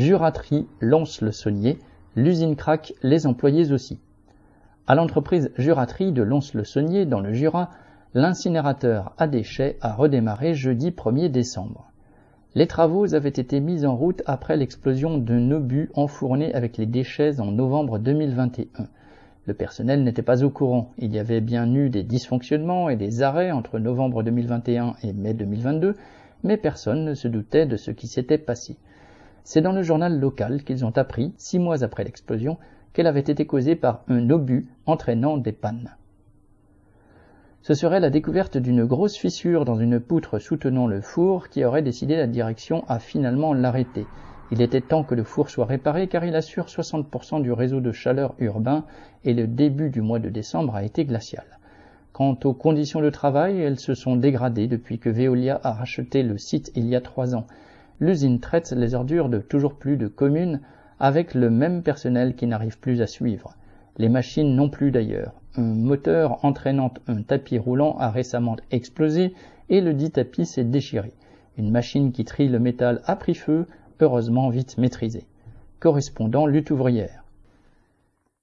Juraterie lance le saunier, l'usine craque, les employés aussi. À l'entreprise Juraterie de Lons-le-Saunier, dans le Jura, l'incinérateur à déchets a redémarré jeudi 1er décembre. Les travaux avaient été mis en route après l'explosion d'un obus enfourné avec les déchets en novembre 2021. Le personnel n'était pas au courant. Il y avait bien eu des dysfonctionnements et des arrêts entre novembre 2021 et mai 2022, mais personne ne se doutait de ce qui s'était passé. C'est dans le journal local qu'ils ont appris, six mois après l'explosion, qu'elle avait été causée par un obus entraînant des pannes. Ce serait la découverte d'une grosse fissure dans une poutre soutenant le four qui aurait décidé la direction à finalement l'arrêter. Il était temps que le four soit réparé car il assure 60% du réseau de chaleur urbain et le début du mois de décembre a été glacial. Quant aux conditions de travail, elles se sont dégradées depuis que Veolia a racheté le site il y a trois ans. L'usine traite les ordures de toujours plus de communes avec le même personnel qui n'arrive plus à suivre. Les machines non plus d'ailleurs. Un moteur entraînant un tapis roulant a récemment explosé et le dit tapis s'est déchiré. Une machine qui trie le métal a pris feu, heureusement vite maîtrisée. Correspondant lutte ouvrière.